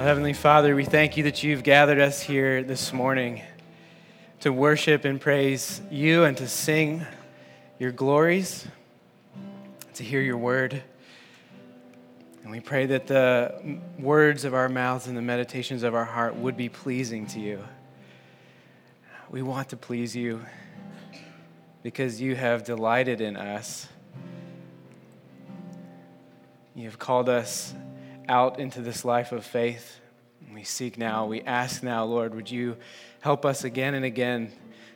Well, Heavenly Father, we thank you that you've gathered us here this morning to worship and praise you and to sing your glories, to hear your word. And we pray that the words of our mouths and the meditations of our heart would be pleasing to you. We want to please you because you have delighted in us. You have called us out into this life of faith. We seek now, we ask now, Lord, would you help us again and again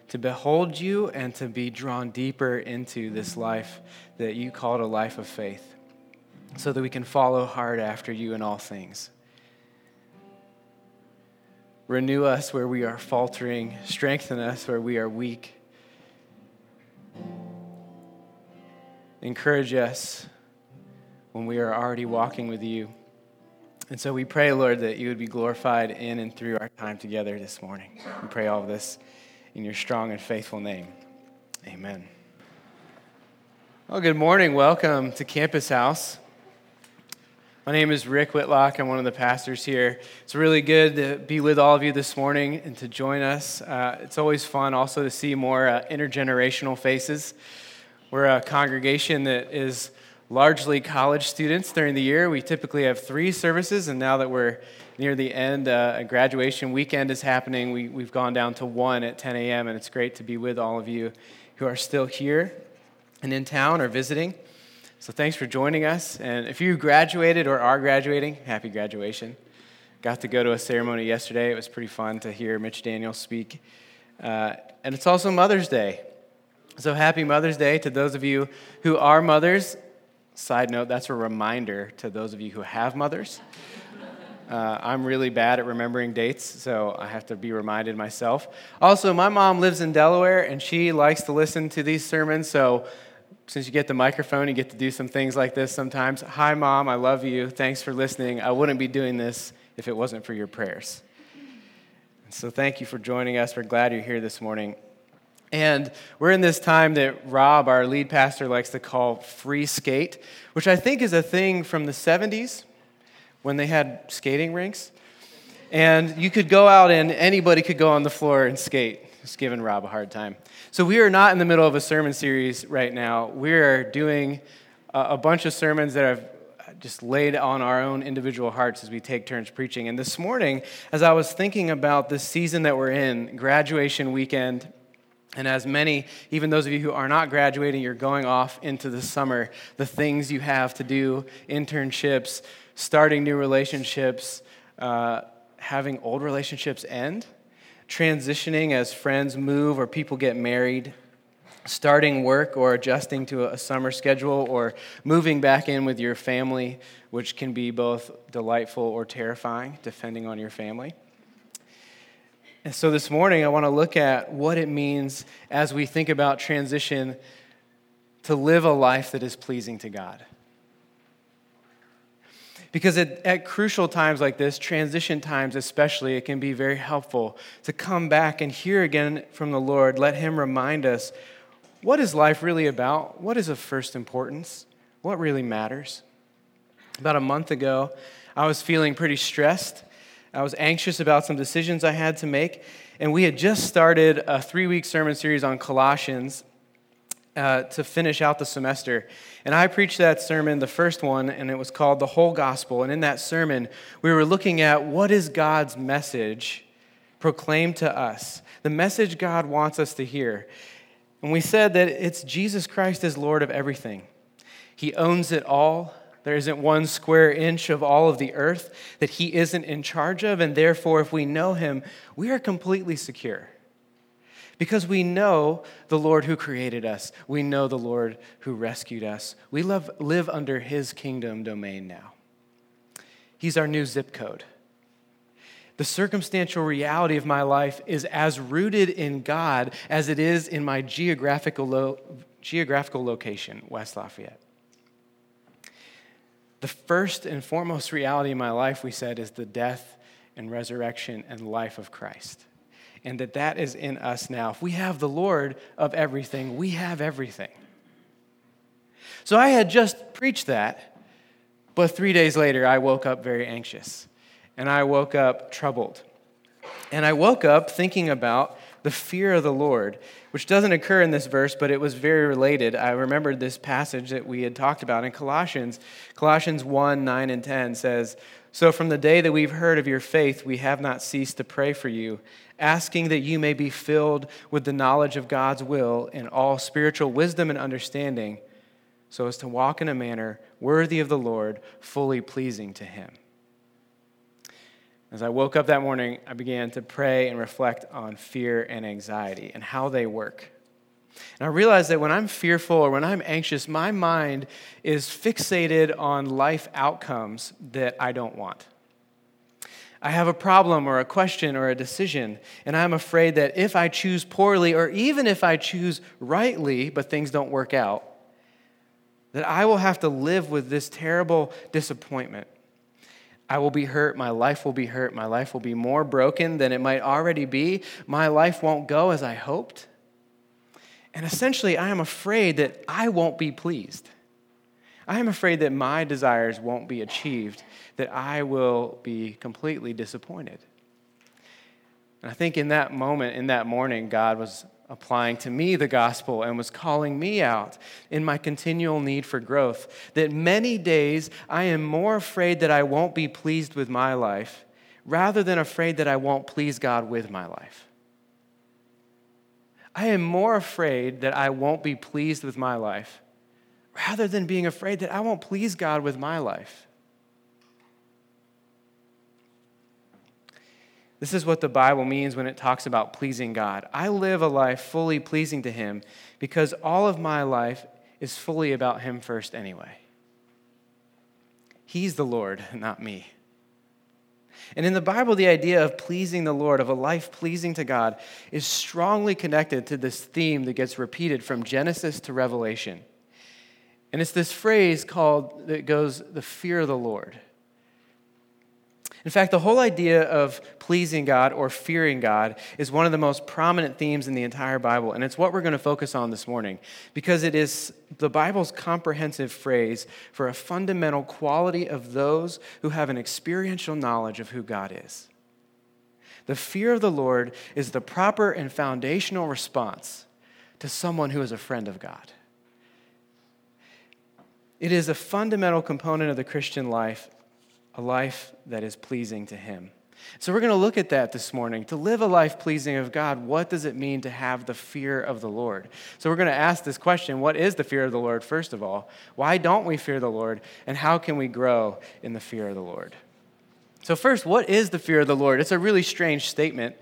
to behold you and to be drawn deeper into this life that you called a life of faith so that we can follow hard after you in all things. Renew us where we are faltering, strengthen us where we are weak. Encourage us when we are already walking with you. And so we pray, Lord, that you would be glorified in and through our time together this morning. We pray all this in your strong and faithful name. Amen. Well, good morning. Welcome to Campus House. My name is Rick Whitlock. I'm one of the pastors here. It's really good to be with all of you this morning and to join us. Uh, it's always fun also to see more uh, intergenerational faces. We're a congregation that is largely college students during the year. We typically have three services, and now that we're near the end, uh, a graduation weekend is happening. We, we've gone down to one at 10 a.m., and it's great to be with all of you who are still here and in town or visiting. So thanks for joining us. And if you graduated or are graduating, happy graduation. Got to go to a ceremony yesterday. It was pretty fun to hear Mitch Daniels speak. Uh, and it's also Mother's Day. So happy Mother's Day to those of you who are mothers Side note, that's a reminder to those of you who have mothers. Uh, I'm really bad at remembering dates, so I have to be reminded myself. Also, my mom lives in Delaware, and she likes to listen to these sermons, so since you get the microphone, you get to do some things like this sometimes. Hi, mom, I love you. Thanks for listening. I wouldn't be doing this if it wasn't for your prayers. So, thank you for joining us. We're glad you're here this morning. And we're in this time that Rob, our lead pastor, likes to call free skate, which I think is a thing from the 70s when they had skating rinks. And you could go out and anybody could go on the floor and skate. Just giving Rob a hard time. So we are not in the middle of a sermon series right now. We are doing a bunch of sermons that I've just laid on our own individual hearts as we take turns preaching. And this morning, as I was thinking about this season that we're in, graduation weekend, and as many, even those of you who are not graduating, you're going off into the summer, the things you have to do, internships, starting new relationships, uh, having old relationships end, transitioning as friends move or people get married, starting work or adjusting to a summer schedule, or moving back in with your family, which can be both delightful or terrifying, depending on your family. And so this morning, I want to look at what it means as we think about transition to live a life that is pleasing to God. Because at, at, crucial times like this, transition times especially, it can be very helpful to come back and hear again from the Lord. Let Him remind us what is life really about? What is of first importance? What really matters? About a month ago, I was feeling pretty stressed I was anxious about some decisions I had to make. And we had just started a three week sermon series on Colossians uh, to finish out the semester. And I preached that sermon, the first one, and it was called The Whole Gospel. And in that sermon, we were looking at what is God's message proclaimed to us, the message God wants us to hear. And we said that it's Jesus Christ is Lord of everything, He owns it all. There isn't one square inch of all of the earth that He isn't in charge of, and therefore, if we know Him, we are completely secure. Because we know the Lord who created us, we know the Lord who rescued us. We love, live under His kingdom domain now. He's our new zip code. The circumstantial reality of my life is as rooted in God as it is in my geographical, lo- geographical location, West Lafayette. The first and foremost reality in my life, we said, is the death and resurrection and life of Christ. And that that is in us now. If we have the Lord of everything, we have everything. So I had just preached that, but three days later, I woke up very anxious. and I woke up troubled. And I woke up thinking about the fear of the Lord, which doesn't occur in this verse, but it was very related. I remembered this passage that we had talked about in Colossians. Colossians 1 9 and 10 says, So from the day that we've heard of your faith, we have not ceased to pray for you, asking that you may be filled with the knowledge of God's will in all spiritual wisdom and understanding, so as to walk in a manner worthy of the Lord, fully pleasing to him. As I woke up that morning, I began to pray and reflect on fear and anxiety and how they work. And I realized that when I'm fearful or when I'm anxious, my mind is fixated on life outcomes that I don't want. I have a problem or a question or a decision, and I'm afraid that if I choose poorly, or even if I choose rightly, but things don't work out, that I will have to live with this terrible disappointment. I will be hurt. My life will be hurt. My life will be more broken than it might already be. My life won't go as I hoped. And essentially, I am afraid that I won't be pleased. I am afraid that my desires won't be achieved, that I will be completely disappointed. And I think in that moment, in that morning, God was applying to me the gospel and was calling me out in my continual need for growth. That many days I am more afraid that I won't be pleased with my life rather than afraid that I won't please God with my life. I am more afraid that I won't be pleased with my life rather than being afraid that I won't please God with my life. This is what the Bible means when it talks about pleasing God. I live a life fully pleasing to Him because all of my life is fully about Him first anyway. He's the Lord, not me. And in the Bible, the idea of pleasing the Lord, of a life pleasing to God, is strongly connected to this theme that gets repeated from Genesis to Revelation. And it's this phrase called that goes, the fear of the Lord. In fact, the whole idea of pleasing God or fearing God is one of the most prominent themes in the entire Bible, and it's what we're going to focus on this morning because it is the Bible's comprehensive phrase for a fundamental quality of those who have an experiential knowledge of who God is. The fear of the Lord is the proper and foundational response to someone who is a friend of God. It is a fundamental component of the Christian life a life that is pleasing to Him. So, we're going to look at that this morning. To live a life pleasing of God, what does it mean to have the fear of the Lord? So, we're going to ask this question What is the fear of the Lord, first of all? Why don't we fear the Lord? And how can we grow in the fear of the Lord? So, first, what is the fear of the Lord? It's a really strange statement.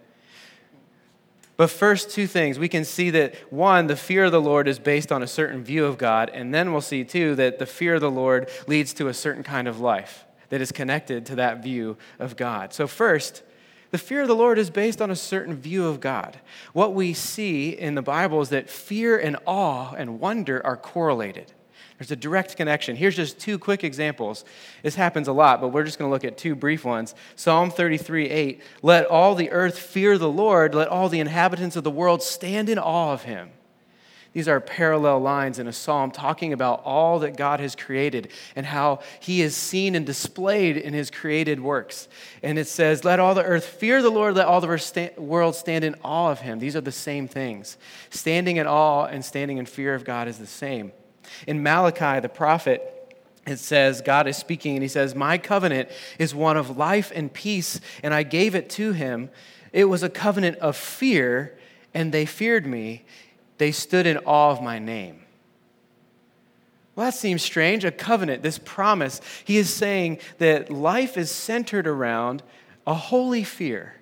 But first, two things. We can see that one, the fear of the Lord is based on a certain view of God. And then we'll see, too, that the fear of the Lord leads to a certain kind of life that is connected to that view of God. So, first, the fear of the Lord is based on a certain view of God. What we see in the Bible is that fear and awe and wonder are correlated. There's a direct connection. Here's just two quick examples. This happens a lot, but we're just going to look at two brief ones. Psalm 33 8. Let all the earth fear the Lord, let all the inhabitants of the world stand in awe of him. These are parallel lines in a psalm talking about all that God has created and how he is seen and displayed in his created works. And it says, Let all the earth fear the Lord, let all the world stand in awe of him. These are the same things. Standing in awe and standing in fear of God is the same. In Malachi, the prophet, it says, God is speaking, and he says, My covenant is one of life and peace, and I gave it to him. It was a covenant of fear, and they feared me they stood in awe of my name. Well, that seems strange. A covenant, this promise. He is saying that life is centered around a holy fear.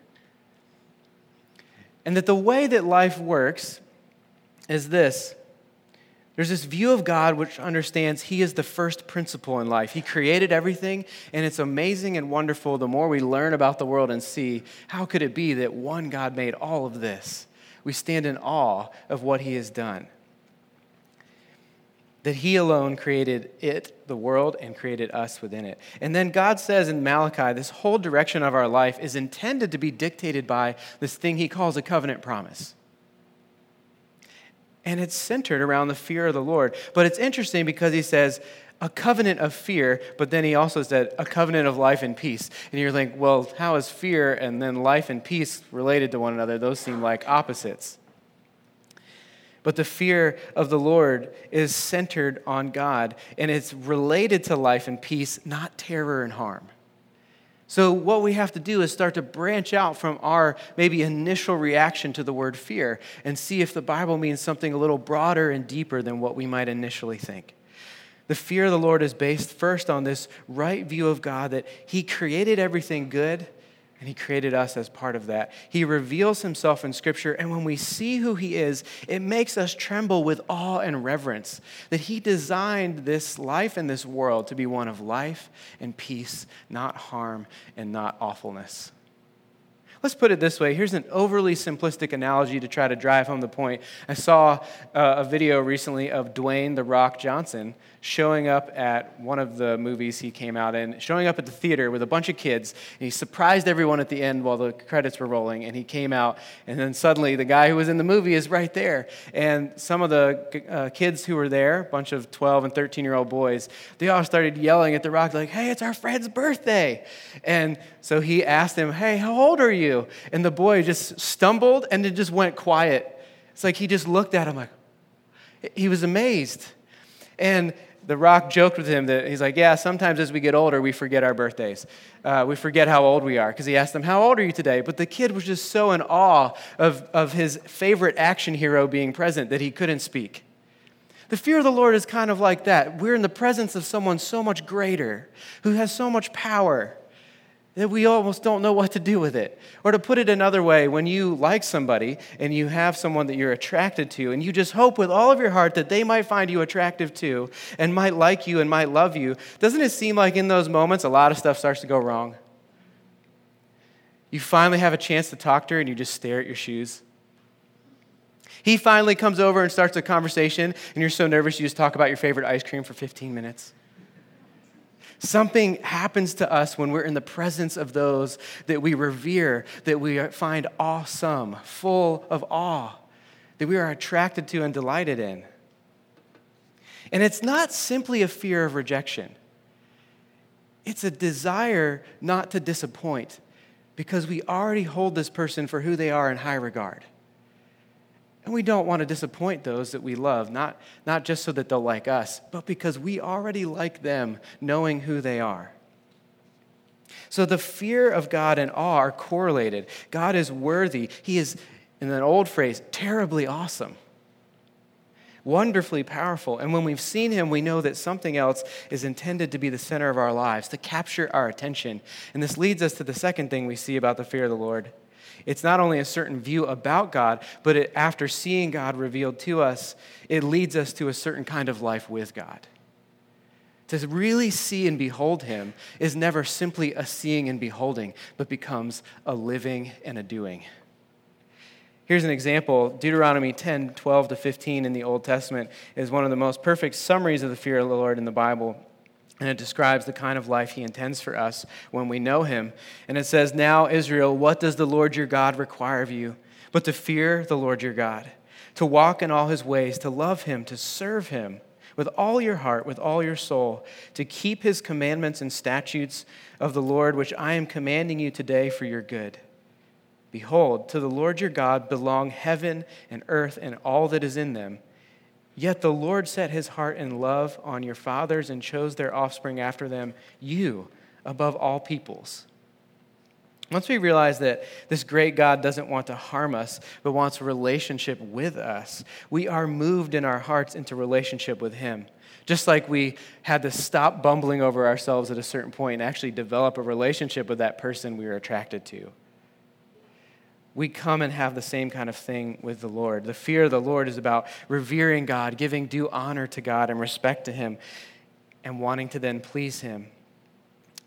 And that the way that life works is this there's this view of God which understands He is the first principle in life. He created everything, and it's amazing and wonderful. The more we learn about the world and see, how could it be that one God made all of this? We stand in awe of what he has done. That he alone created it, the world, and created us within it. And then God says in Malachi, this whole direction of our life is intended to be dictated by this thing he calls a covenant promise. And it's centered around the fear of the Lord. But it's interesting because he says, a covenant of fear, but then he also said a covenant of life and peace. And you're like, well, how is fear and then life and peace related to one another? Those seem like opposites. But the fear of the Lord is centered on God, and it's related to life and peace, not terror and harm. So, what we have to do is start to branch out from our maybe initial reaction to the word fear and see if the Bible means something a little broader and deeper than what we might initially think. The fear of the Lord is based first on this right view of God that He created everything good and He created us as part of that. He reveals Himself in Scripture, and when we see who He is, it makes us tremble with awe and reverence that He designed this life and this world to be one of life and peace, not harm and not awfulness. Let's put it this way. Here's an overly simplistic analogy to try to drive home the point. I saw uh, a video recently of Dwayne The Rock Johnson showing up at one of the movies he came out in, showing up at the theater with a bunch of kids. And he surprised everyone at the end while the credits were rolling. And he came out, and then suddenly the guy who was in the movie is right there. And some of the uh, kids who were there, a bunch of 12 and 13 year old boys, they all started yelling at The Rock, like, hey, it's our friend's birthday. And so he asked him, hey, how old are you? And the boy just stumbled and it just went quiet. It's like he just looked at him like, he was amazed. And the rock joked with him that he's like, Yeah, sometimes as we get older, we forget our birthdays. Uh, we forget how old we are. Because he asked him, How old are you today? But the kid was just so in awe of, of his favorite action hero being present that he couldn't speak. The fear of the Lord is kind of like that. We're in the presence of someone so much greater, who has so much power, that we almost don't know what to do with it. Or to put it another way, when you like somebody and you have someone that you're attracted to, and you just hope with all of your heart that they might find you attractive too, and might like you and might love you, doesn't it seem like in those moments a lot of stuff starts to go wrong? You finally have a chance to talk to her and you just stare at your shoes. He finally comes over and starts a conversation, and you're so nervous you just talk about your favorite ice cream for 15 minutes. Something happens to us when we're in the presence of those that we revere, that we find awesome, full of awe, that we are attracted to and delighted in. And it's not simply a fear of rejection, it's a desire not to disappoint because we already hold this person for who they are in high regard. And we don't want to disappoint those that we love, not, not just so that they'll like us, but because we already like them, knowing who they are. So the fear of God and awe are correlated. God is worthy. He is, in an old phrase, terribly awesome, wonderfully powerful. And when we've seen him, we know that something else is intended to be the center of our lives, to capture our attention. And this leads us to the second thing we see about the fear of the Lord it's not only a certain view about God, but it, after seeing God revealed to us, it leads us to a certain kind of life with God. To really see and behold Him is never simply a seeing and beholding, but becomes a living and a doing. Here's an example Deuteronomy 10 12 to 15 in the Old Testament is one of the most perfect summaries of the fear of the Lord in the Bible. And it describes the kind of life he intends for us when we know him. And it says, Now, Israel, what does the Lord your God require of you? But to fear the Lord your God, to walk in all his ways, to love him, to serve him with all your heart, with all your soul, to keep his commandments and statutes of the Lord, which I am commanding you today for your good. Behold, to the Lord your God belong heaven and earth and all that is in them. Yet the Lord set his heart in love on your fathers and chose their offspring after them, you above all peoples. Once we realize that this great God doesn't want to harm us, but wants a relationship with us, we are moved in our hearts into relationship with Him. Just like we had to stop bumbling over ourselves at a certain point and actually develop a relationship with that person we were attracted to we come and have the same kind of thing with the Lord. The fear of the Lord is about revering God, giving due honor to God and respect to Him, and wanting to then please Him.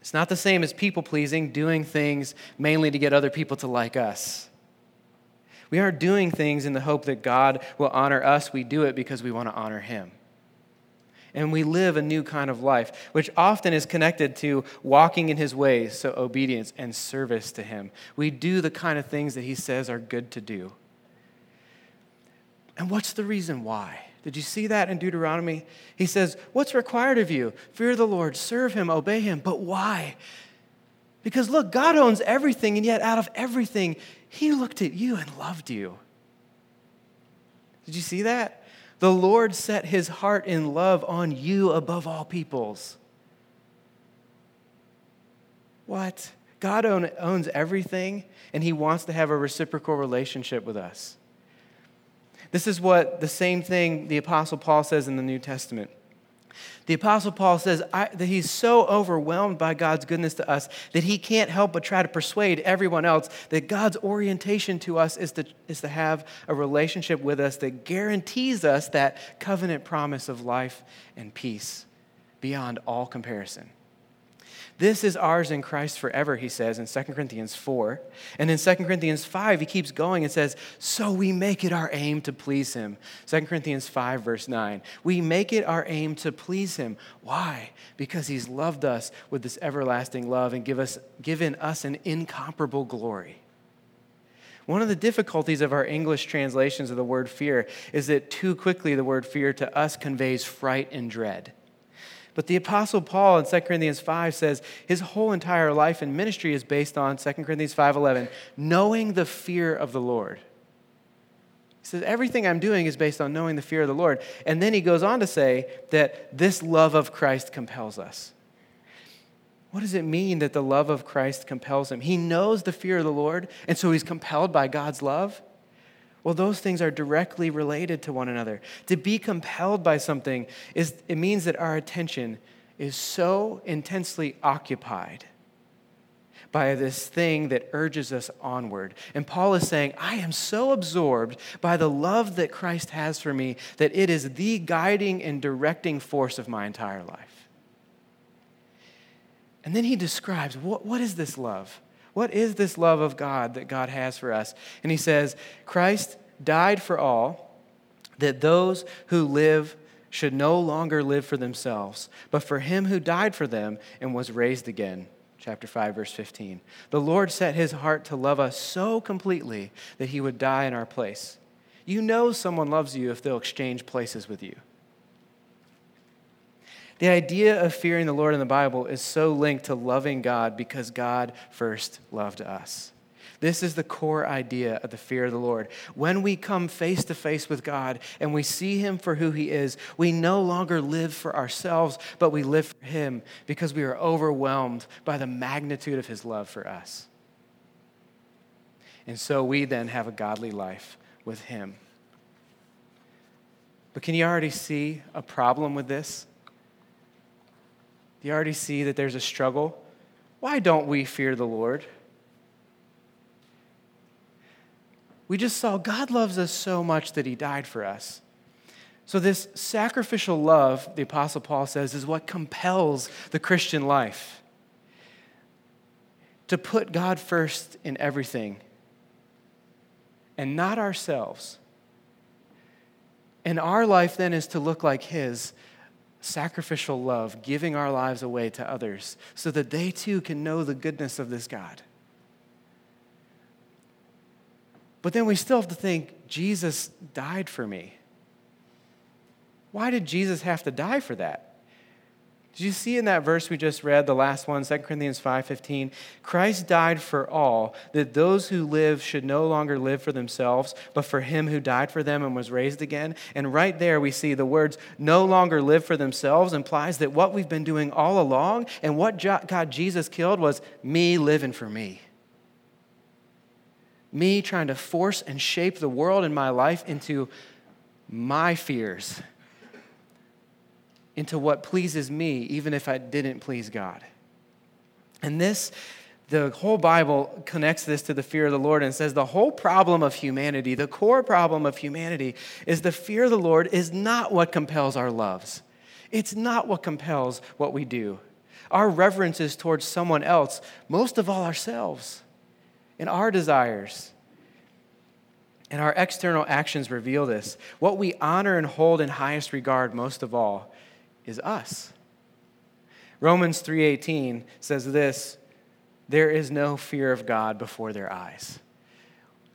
It's not the same as people pleasing, doing things mainly to get other people to like us. We are doing things in the hope that God will honor us. We do it because we want to honor Him and we live a new kind of life, which often is connected to walking in his ways, so obedience and service to him. We do the kind of things that he says are good to do. And what's the reason why? Did you see that in Deuteronomy? He says, What's required of you? Fear the Lord, serve him, obey him. But why? Because look, God owns everything, and yet out of everything, he looked at you and loved you. Did you see that? The Lord set his heart in love on you above all peoples. What? God own, owns everything, and he wants to have a reciprocal relationship with us. This is what the same thing the Apostle Paul says in the New Testament. The Apostle Paul says that he's so overwhelmed by God's goodness to us that he can't help but try to persuade everyone else that God's orientation to us is to, is to have a relationship with us that guarantees us that covenant promise of life and peace beyond all comparison. This is ours in Christ forever, he says in 2 Corinthians 4. And in 2 Corinthians 5, he keeps going and says, So we make it our aim to please him. 2 Corinthians 5, verse 9. We make it our aim to please him. Why? Because he's loved us with this everlasting love and give us, given us an incomparable glory. One of the difficulties of our English translations of the word fear is that too quickly the word fear to us conveys fright and dread. But the Apostle Paul in 2 Corinthians 5 says his whole entire life and ministry is based on 2 Corinthians 5.11, knowing the fear of the Lord. He says, everything I'm doing is based on knowing the fear of the Lord. And then he goes on to say that this love of Christ compels us. What does it mean that the love of Christ compels him? He knows the fear of the Lord, and so he's compelled by God's love. Well, those things are directly related to one another. To be compelled by something is it means that our attention is so intensely occupied by this thing that urges us onward. And Paul is saying, I am so absorbed by the love that Christ has for me that it is the guiding and directing force of my entire life. And then he describes what, what is this love? What is this love of God that God has for us? And he says, Christ died for all, that those who live should no longer live for themselves, but for him who died for them and was raised again. Chapter 5, verse 15. The Lord set his heart to love us so completely that he would die in our place. You know someone loves you if they'll exchange places with you. The idea of fearing the Lord in the Bible is so linked to loving God because God first loved us. This is the core idea of the fear of the Lord. When we come face to face with God and we see Him for who He is, we no longer live for ourselves, but we live for Him because we are overwhelmed by the magnitude of His love for us. And so we then have a godly life with Him. But can you already see a problem with this? You already see that there's a struggle? Why don't we fear the Lord? We just saw God loves us so much that he died for us. So, this sacrificial love, the Apostle Paul says, is what compels the Christian life. To put God first in everything and not ourselves. And our life then is to look like His sacrificial love, giving our lives away to others so that they too can know the goodness of this God. But then we still have to think Jesus died for me. Why did Jesus have to die for that? Did you see in that verse we just read, the last one, 2 Corinthians 5:15, Christ died for all, that those who live should no longer live for themselves, but for him who died for them and was raised again. And right there we see the words no longer live for themselves implies that what we've been doing all along and what God Jesus killed was me living for me me trying to force and shape the world and my life into my fears, into what pleases me, even if I didn't please God. And this, the whole Bible connects this to the fear of the Lord and says the whole problem of humanity, the core problem of humanity, is the fear of the Lord is not what compels our loves. It's not what compels what we do. Our reverence is towards someone else, most of all ourselves and our desires. And our external actions reveal this. What we honor and hold in highest regard most of all is us. Romans 3:18 says this, there is no fear of God before their eyes.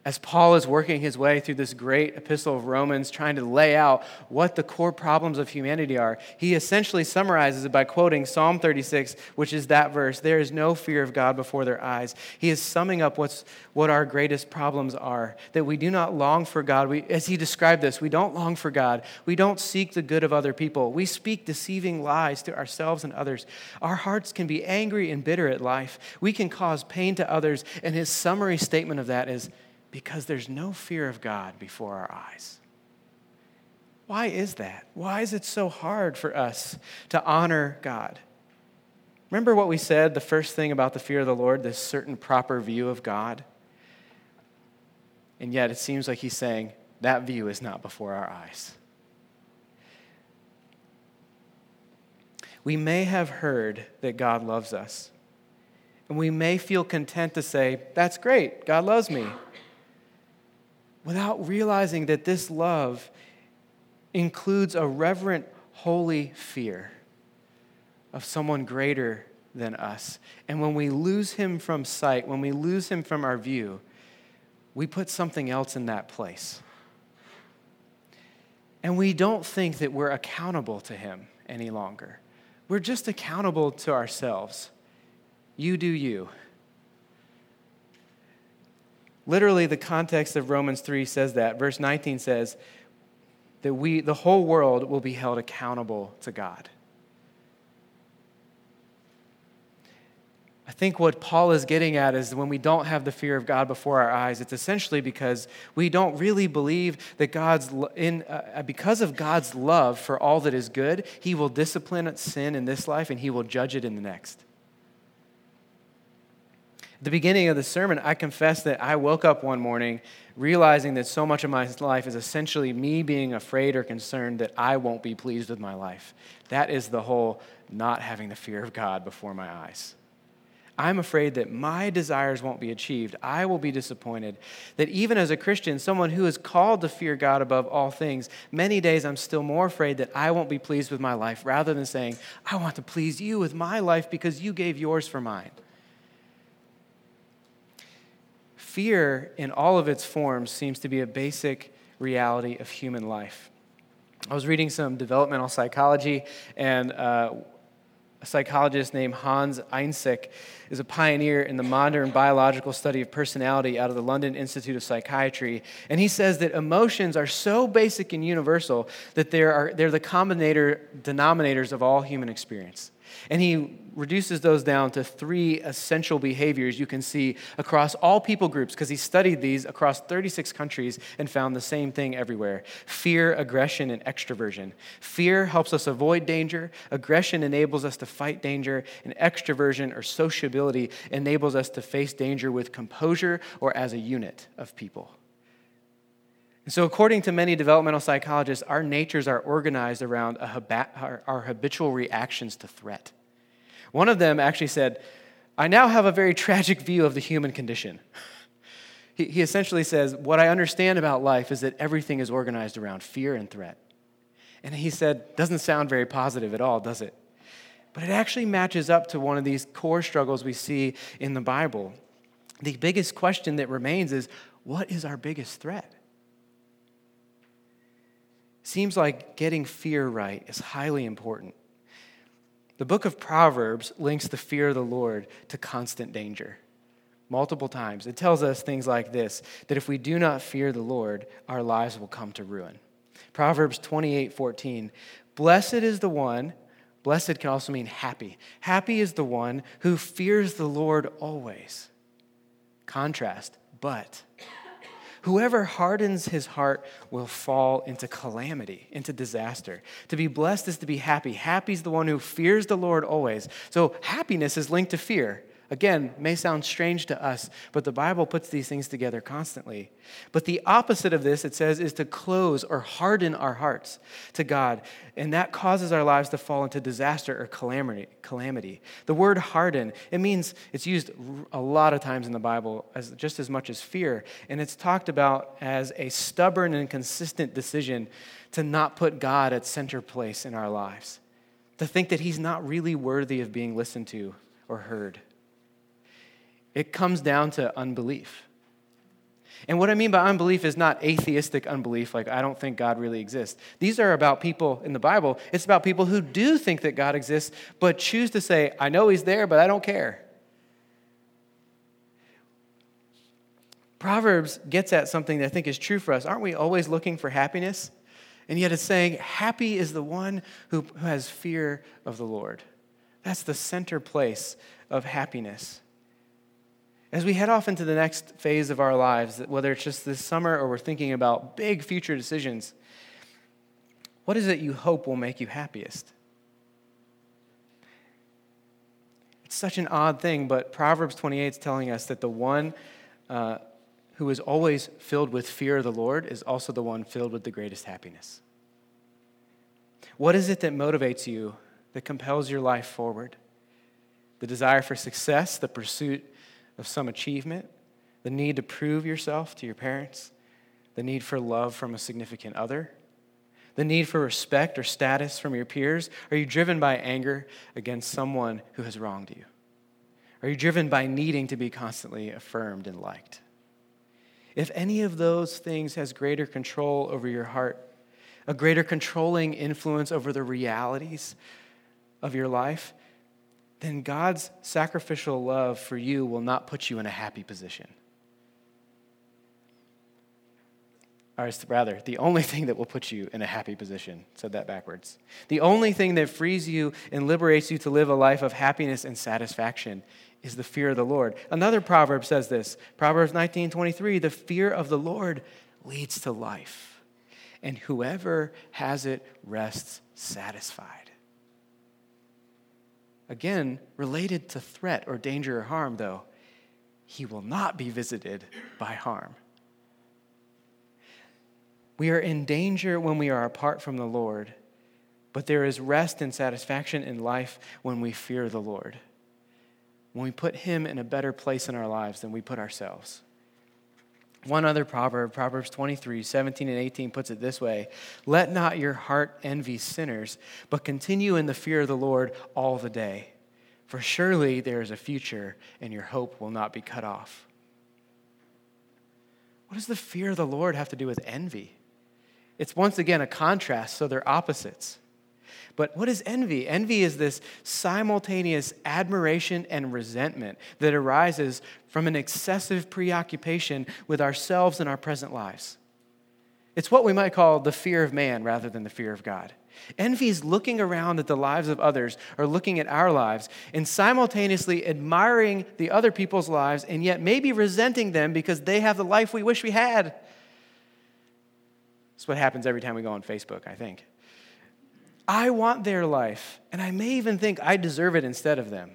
As Paul is working his way through this great epistle of Romans, trying to lay out what the core problems of humanity are, he essentially summarizes it by quoting Psalm 36, which is that verse There is no fear of God before their eyes. He is summing up what's, what our greatest problems are that we do not long for God. We, as he described this, we don't long for God. We don't seek the good of other people. We speak deceiving lies to ourselves and others. Our hearts can be angry and bitter at life. We can cause pain to others. And his summary statement of that is, because there's no fear of God before our eyes. Why is that? Why is it so hard for us to honor God? Remember what we said, the first thing about the fear of the Lord, this certain proper view of God? And yet it seems like he's saying that view is not before our eyes. We may have heard that God loves us, and we may feel content to say, That's great, God loves me without realizing that this love includes a reverent, holy fear of someone greater than us. And when we lose him from sight, when we lose him from our view, we put something else in that place. And we don't think that we're accountable to him any longer. We're just accountable to ourselves. You do you. Literally, the context of Romans 3 says that. Verse 19 says that we, the whole world will be held accountable to God. I think what Paul is getting at is when we don't have the fear of God before our eyes, it's essentially because we don't really believe that God's, in, uh, because of God's love for all that is good, He will discipline sin in this life and He will judge it in the next the beginning of the sermon, I confess that I woke up one morning realizing that so much of my life is essentially me being afraid or concerned that I won't be pleased with my life. That is the whole not having the fear of God before my eyes. I'm afraid that my desires won't be achieved. I will be disappointed. That even as a Christian, someone who is called to fear God above all things, many days I'm still more afraid that I won't be pleased with my life rather than saying, I want to please you with my life because you gave yours for mine. Fear in all of its forms seems to be a basic reality of human life. I was reading some developmental psychology, and uh, a psychologist named Hans Eysenck is a pioneer in the modern biological study of personality out of the London Institute of Psychiatry. And he says that emotions are so basic and universal that they're, are, they're the combinator, denominators of all human experience. And he reduces those down to three essential behaviors you can see across all people groups because he studied these across 36 countries and found the same thing everywhere fear, aggression, and extroversion. Fear helps us avoid danger, aggression enables us to fight danger, and extroversion or sociability enables us to face danger with composure or as a unit of people. And so, according to many developmental psychologists, our natures are organized around our, our habitual reactions to threat. One of them actually said, I now have a very tragic view of the human condition. He, he essentially says, What I understand about life is that everything is organized around fear and threat. And he said, Doesn't sound very positive at all, does it? But it actually matches up to one of these core struggles we see in the Bible. The biggest question that remains is what is our biggest threat? Seems like getting fear right is highly important. The book of Proverbs links the fear of the Lord to constant danger. Multiple times. It tells us things like this that if we do not fear the Lord, our lives will come to ruin. Proverbs 28 14. Blessed is the one, blessed can also mean happy. Happy is the one who fears the Lord always. Contrast, but Whoever hardens his heart will fall into calamity, into disaster. To be blessed is to be happy. Happy is the one who fears the Lord always. So happiness is linked to fear. Again, may sound strange to us, but the Bible puts these things together constantly. But the opposite of this, it says, is to close or harden our hearts to God. And that causes our lives to fall into disaster or calamity. The word harden, it means it's used a lot of times in the Bible as just as much as fear. And it's talked about as a stubborn and consistent decision to not put God at center place in our lives, to think that He's not really worthy of being listened to or heard. It comes down to unbelief. And what I mean by unbelief is not atheistic unbelief, like I don't think God really exists. These are about people in the Bible. It's about people who do think that God exists, but choose to say, I know He's there, but I don't care. Proverbs gets at something that I think is true for us. Aren't we always looking for happiness? And yet it's saying, Happy is the one who, has fear of the Lord. That's the center place of happiness. As we head off into the next phase of our lives, whether it's just this summer or we're thinking about big future decisions, what is it you hope will make you happiest? It's such an odd thing, but Proverbs 28 is telling us that the one uh, who is always filled with fear of the Lord is also the one filled with the greatest happiness. What is it that motivates you, that compels your life forward? The desire for success, the pursuit of some achievement, the need to prove yourself to your parents, the need for love from a significant other, the need for respect or status from your peers? Are you driven by anger against someone who has wronged you? Are you driven by needing to be constantly affirmed and liked? If any of those things has greater control over your heart, a greater controlling influence over the realities of your life, then God's sacrificial love for you will not put you in a happy position. Or rather, the only thing that will put you in a happy position, said that backwards. The only thing that frees you and liberates you to live a life of happiness and satisfaction is the fear of the Lord. Another proverb says this Proverbs 19 23, the fear of the Lord leads to life, and whoever has it rests satisfied. Again, related to threat or danger or harm, though, he will not be visited by harm. We are in danger when we are apart from the Lord, but there is rest and satisfaction in life when we fear the Lord, when we put Him in a better place in our lives than we put ourselves. One other proverb, Proverbs 23, 17 and 18, puts it this way Let not your heart envy sinners, but continue in the fear of the Lord all the day. For surely there is a future, and your hope will not be cut off. What does the fear of the Lord have to do with envy? It's once again a contrast, so they're opposites. But what is envy? Envy is this simultaneous admiration and resentment that arises from an excessive preoccupation with ourselves and our present lives. It's what we might call the fear of man rather than the fear of God. Envy is looking around at the lives of others or looking at our lives and simultaneously admiring the other people's lives and yet maybe resenting them because they have the life we wish we had. That's what happens every time we go on Facebook, I think. I want their life, and I may even think I deserve it instead of them.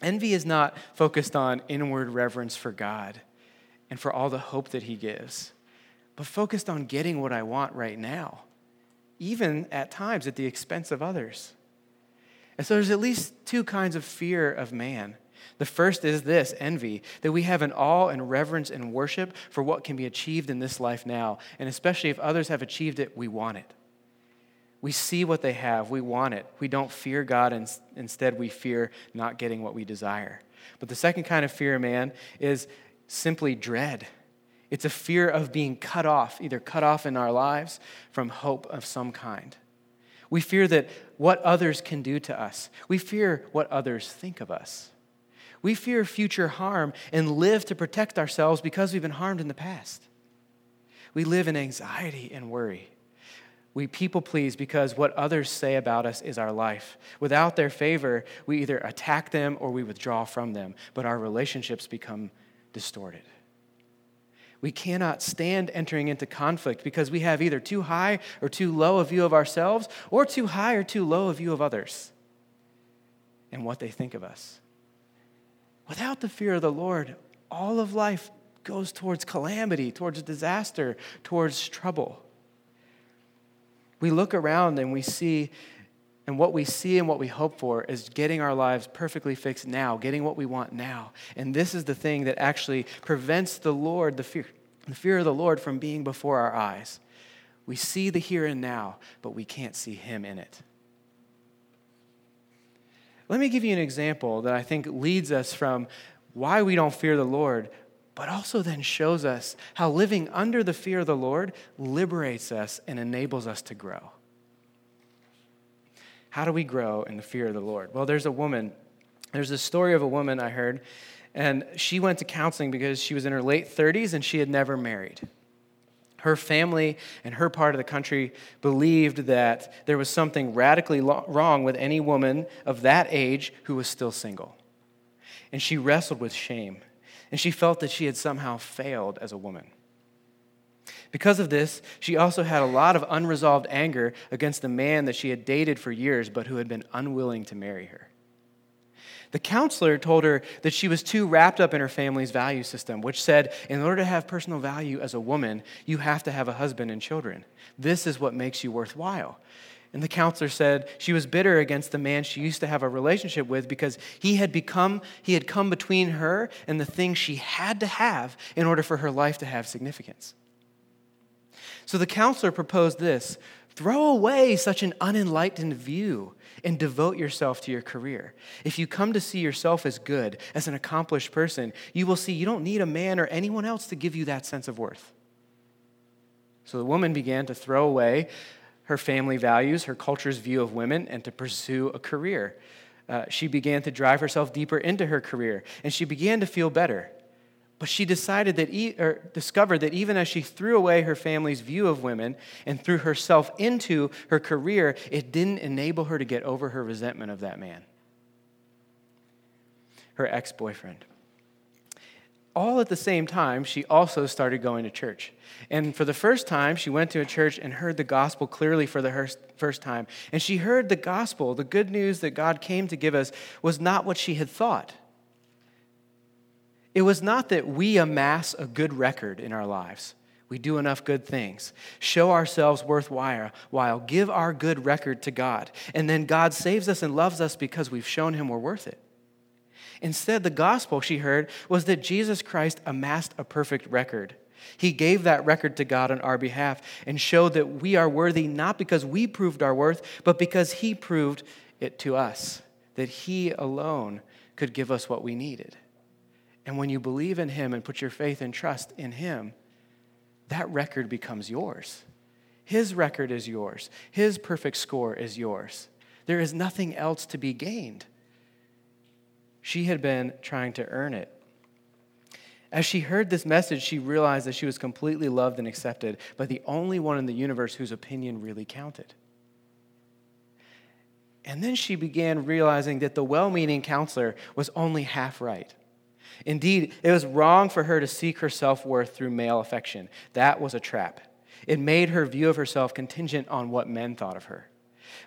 Envy is not focused on inward reverence for God and for all the hope that He gives, but focused on getting what I want right now, even at times at the expense of others. And so there's at least two kinds of fear of man. The first is this envy, that we have an awe and reverence and worship for what can be achieved in this life now. And especially if others have achieved it, we want it. We see what they have, we want it. We don't fear God, and instead, we fear not getting what we desire. But the second kind of fear, man, is simply dread. It's a fear of being cut off, either cut off in our lives from hope of some kind. We fear that what others can do to us, we fear what others think of us. We fear future harm and live to protect ourselves because we've been harmed in the past. We live in anxiety and worry. We people please because what others say about us is our life. Without their favor, we either attack them or we withdraw from them, but our relationships become distorted. We cannot stand entering into conflict because we have either too high or too low a view of ourselves or too high or too low a view of others and what they think of us. Without the fear of the Lord, all of life goes towards calamity, towards disaster, towards trouble. We look around and we see, and what we see and what we hope for is getting our lives perfectly fixed now, getting what we want now. And this is the thing that actually prevents the Lord, the fear, the fear of the Lord, from being before our eyes. We see the here and now, but we can't see Him in it. Let me give you an example that I think leads us from why we don't fear the Lord, but also then shows us how living under the fear of the Lord liberates us and enables us to grow. How do we grow in the fear of the Lord? Well, there's a woman, there's a story of a woman I heard, and she went to counseling because she was in her late 30s and she had never married. Her family and her part of the country believed that there was something radically wrong with any woman of that age who was still single. And she wrestled with shame, and she felt that she had somehow failed as a woman. Because of this, she also had a lot of unresolved anger against the man that she had dated for years but who had been unwilling to marry her. The counselor told her that she was too wrapped up in her family's value system, which said, in order to have personal value as a woman, you have to have a husband and children. This is what makes you worthwhile. And the counselor said she was bitter against the man she used to have a relationship with because he had become he had come between her and the thing she had to have in order for her life to have significance. So the counselor proposed this throw away such an unenlightened view and devote yourself to your career. If you come to see yourself as good, as an accomplished person, you will see you don't need a man or anyone else to give you that sense of worth. So the woman began to throw away her family values, her culture's view of women, and to pursue a career. Uh, she began to drive herself deeper into her career, and she began to feel better. But she decided that, e- or discovered that even as she threw away her family's view of women and threw herself into her career, it didn't enable her to get over her resentment of that man, her ex boyfriend. All at the same time, she also started going to church. And for the first time, she went to a church and heard the gospel clearly for the first time. And she heard the gospel, the good news that God came to give us, was not what she had thought. It was not that we amass a good record in our lives. We do enough good things, show ourselves worthwhile, while give our good record to God. And then God saves us and loves us because we've shown him we're worth it. Instead, the gospel she heard was that Jesus Christ amassed a perfect record. He gave that record to God on our behalf and showed that we are worthy not because we proved our worth, but because He proved it to us, that He alone could give us what we needed. And when you believe in Him and put your faith and trust in Him, that record becomes yours. His record is yours, His perfect score is yours. There is nothing else to be gained. She had been trying to earn it. As she heard this message, she realized that she was completely loved and accepted by the only one in the universe whose opinion really counted. And then she began realizing that the well meaning counselor was only half right. Indeed, it was wrong for her to seek her self worth through male affection. That was a trap. It made her view of herself contingent on what men thought of her.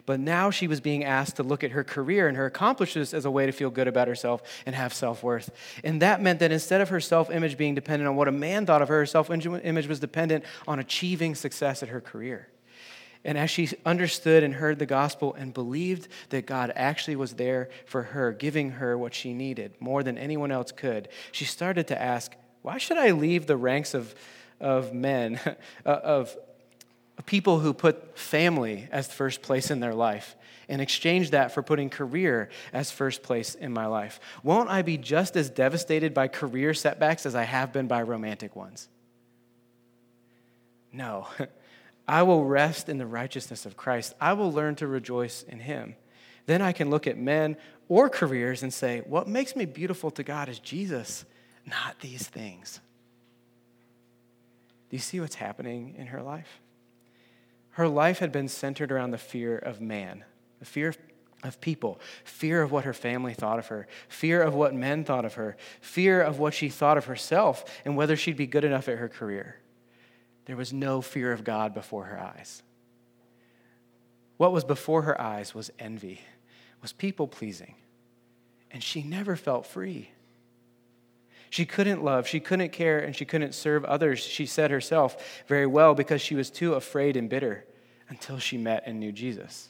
But now she was being asked to look at her career and her accomplishments as a way to feel good about herself and have self worth. And that meant that instead of her self image being dependent on what a man thought of her, her self image was dependent on achieving success at her career. And as she understood and heard the gospel and believed that God actually was there for her, giving her what she needed more than anyone else could, she started to ask, why should I leave the ranks of, of men, uh, of people who put family as first place in their life, and exchange that for putting career as first place in my life? Won't I be just as devastated by career setbacks as I have been by romantic ones? No. I will rest in the righteousness of Christ. I will learn to rejoice in Him. Then I can look at men or careers and say, what makes me beautiful to God is Jesus, not these things. Do you see what's happening in her life? Her life had been centered around the fear of man, the fear of people, fear of what her family thought of her, fear of what men thought of her, fear of what she thought of herself and whether she'd be good enough at her career. There was no fear of God before her eyes. What was before her eyes was envy, was people pleasing. And she never felt free. She couldn't love, she couldn't care, and she couldn't serve others, she said herself very well, because she was too afraid and bitter until she met and knew Jesus.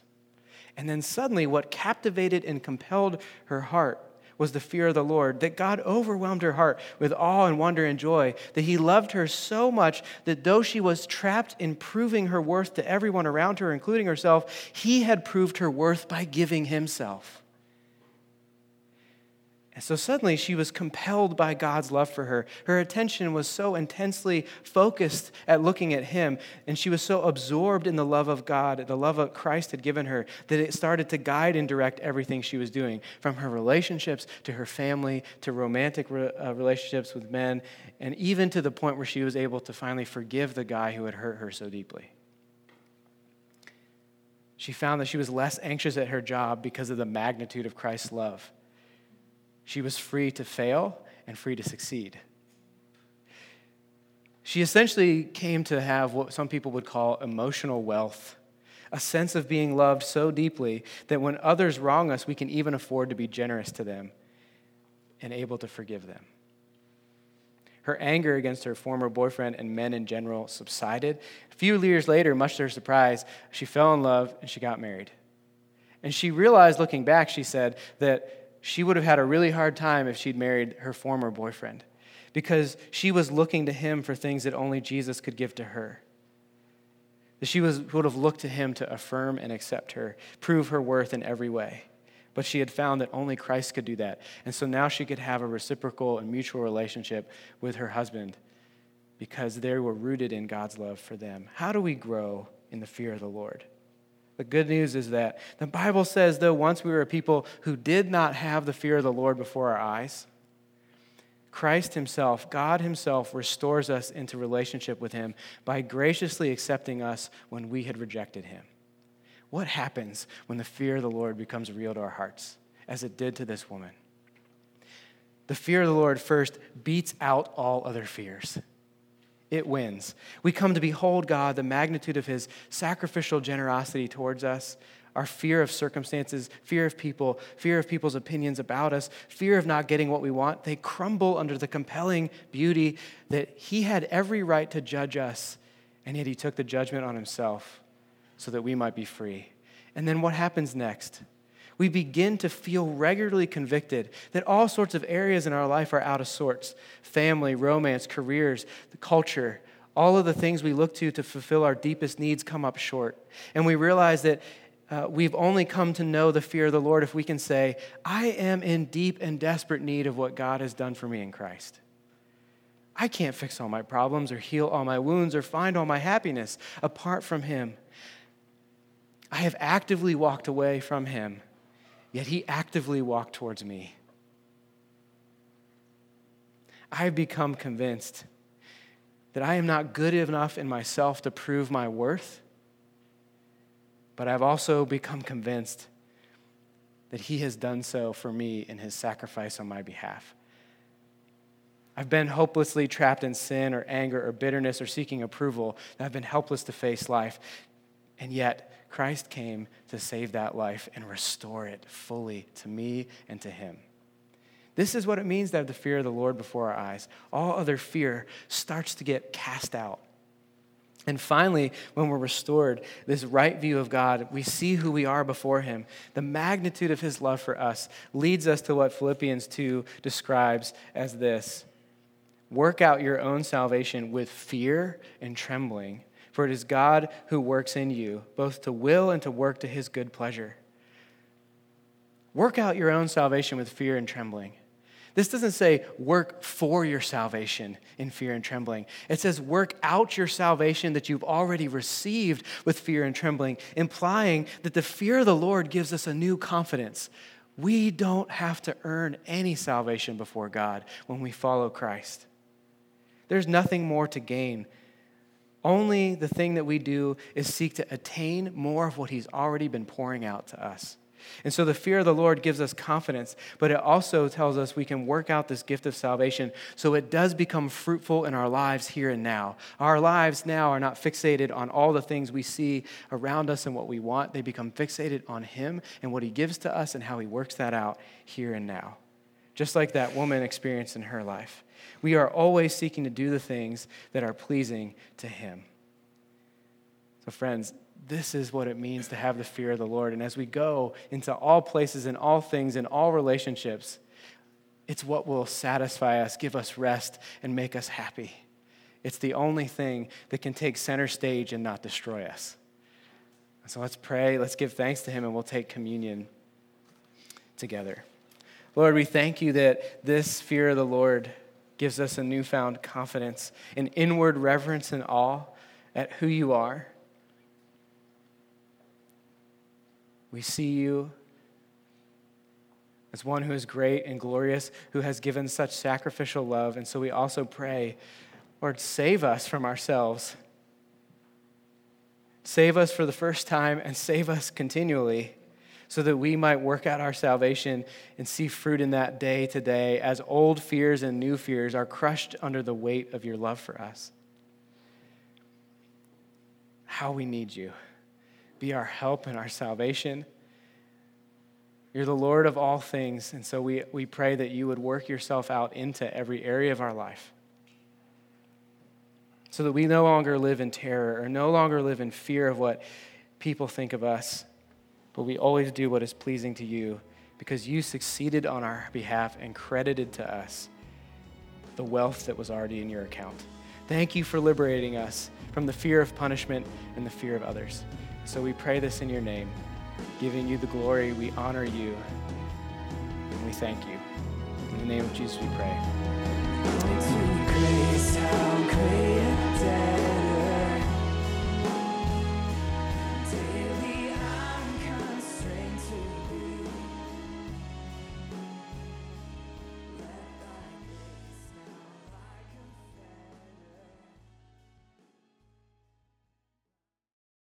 And then suddenly, what captivated and compelled her heart was the fear of the Lord, that God overwhelmed her heart with awe and wonder and joy, that He loved her so much that though she was trapped in proving her worth to everyone around her, including herself, He had proved her worth by giving Himself. And so suddenly she was compelled by God's love for her. Her attention was so intensely focused at looking at Him, and she was so absorbed in the love of God, the love that Christ had given her, that it started to guide and direct everything she was doing, from her relationships to her family to romantic uh, relationships with men, and even to the point where she was able to finally forgive the guy who had hurt her so deeply. She found that she was less anxious at her job because of the magnitude of Christ's love she was free to fail and free to succeed. She essentially came to have what some people would call emotional wealth, a sense of being loved so deeply that when others wrong us, we can even afford to be generous to them and able to forgive them. Her anger against her former boyfriend and men in general subsided. A few years later, much to her surprise, she fell in love and she got married. And she realized, looking back, she said, that she would have had a really hard time if she'd married her former boyfriend because she was looking to him for things that only Jesus could give to her. That she was, would have looked to him to affirm and accept her, prove her worth in every way. But she had found that only Christ could do that. And so now she could have a reciprocal and mutual relationship with her husband because they were rooted in God's love for them. How do we grow in the fear of the Lord? The good news is that the Bible says, though once we were a people who did not have the fear of the Lord before our eyes, Christ Himself, God Himself, restores us into relationship with Him by graciously accepting us when we had rejected Him. What happens when the fear of the Lord becomes real to our hearts, as it did to this woman? The fear of the Lord first beats out all other fears it wins. We come to behold God, the magnitude of his sacrificial generosity towards us, our fear of circumstances, fear of people, fear of people's opinions about us, fear of not getting what we want. They crumble under the compelling beauty that he had every right to judge us, and yet he took the judgment on himself so that we might be free. And then what happens next? We begin to feel regularly convicted that all sorts of areas in our life are out of sorts family, romance, careers, the culture. All of the things we look to to fulfill our deepest needs come up short. And we realize that uh, we've only come to know the fear of the Lord if we can say, I am in deep and desperate need of what God has done for me in Christ. I can't fix all my problems or heal all my wounds or find all my happiness apart from Him. I have actively walked away from Him yet he actively walked towards me. I've become convinced that I am not good enough in myself to prove my worth, but I've also become convinced that he has done so for me in his sacrifice on my behalf. I've been hopelessly trapped in sin or anger or bitterness or seeking approval. I've been helpless to face life. And yet, Christ came to save that life and restore it fully to me and to him. This is what it means to have the fear of the Lord before our eyes. All other fear starts to get cast out. And finally, when we're restored, this right view of God, we see who we are before Him. The magnitude of His love for us leads us to what Philippians 2 describes as this Work out your own salvation with fear and trembling for it is God who works in you, both to will and to work to his good pleasure. Work out your own salvation with fear and trembling. This doesn't say work for your salvation in fear and trembling. It says work out your salvation that you've already received with fear and trembling, implying that the fear of the Lord gives us a new confidence. We don't have to earn any salvation before God when we follow Christ. There's nothing more to gain only the thing that we do is seek to attain more of what He's already been pouring out to us. And so the fear of the Lord gives us confidence, but it also tells us we can work out this gift of salvation so it does become fruitful in our lives here and now. Our lives now are not fixated on all the things we see around us and what we want, they become fixated on Him and what He gives to us and how He works that out here and now. Just like that woman experienced in her life. We are always seeking to do the things that are pleasing to Him. So, friends, this is what it means to have the fear of the Lord. And as we go into all places and all things and all relationships, it's what will satisfy us, give us rest, and make us happy. It's the only thing that can take center stage and not destroy us. So let's pray, let's give thanks to Him, and we'll take communion together. Lord, we thank you that this fear of the Lord gives us a newfound confidence, an inward reverence and awe at who you are. We see you as one who is great and glorious, who has given such sacrificial love. And so we also pray, Lord, save us from ourselves. Save us for the first time and save us continually so that we might work out our salvation and see fruit in that day to day as old fears and new fears are crushed under the weight of your love for us. How we need you. Be our help and our salvation. You're the Lord of all things, and so we, we pray that you would work yourself out into every area of our life so that we no longer live in terror or no longer live in fear of what people think of us, but we always do what is pleasing to you because you succeeded on our behalf and credited to us the wealth that was already in your account. Thank you for liberating us from the fear of punishment and the fear of others. So we pray this in your name giving you the glory. We honor you. And we thank you. In the name of Jesus, we pray.